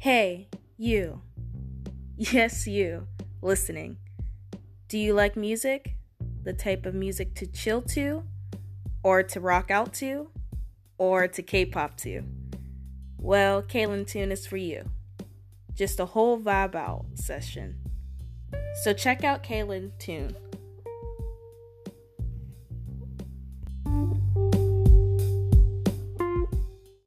Hey, you. Yes, you, listening. Do you like music? The type of music to chill to? Or to rock out to? Or to K pop to? Well, Kaylin Tune is for you. Just a whole vibe out session. So check out Kaylin Tune.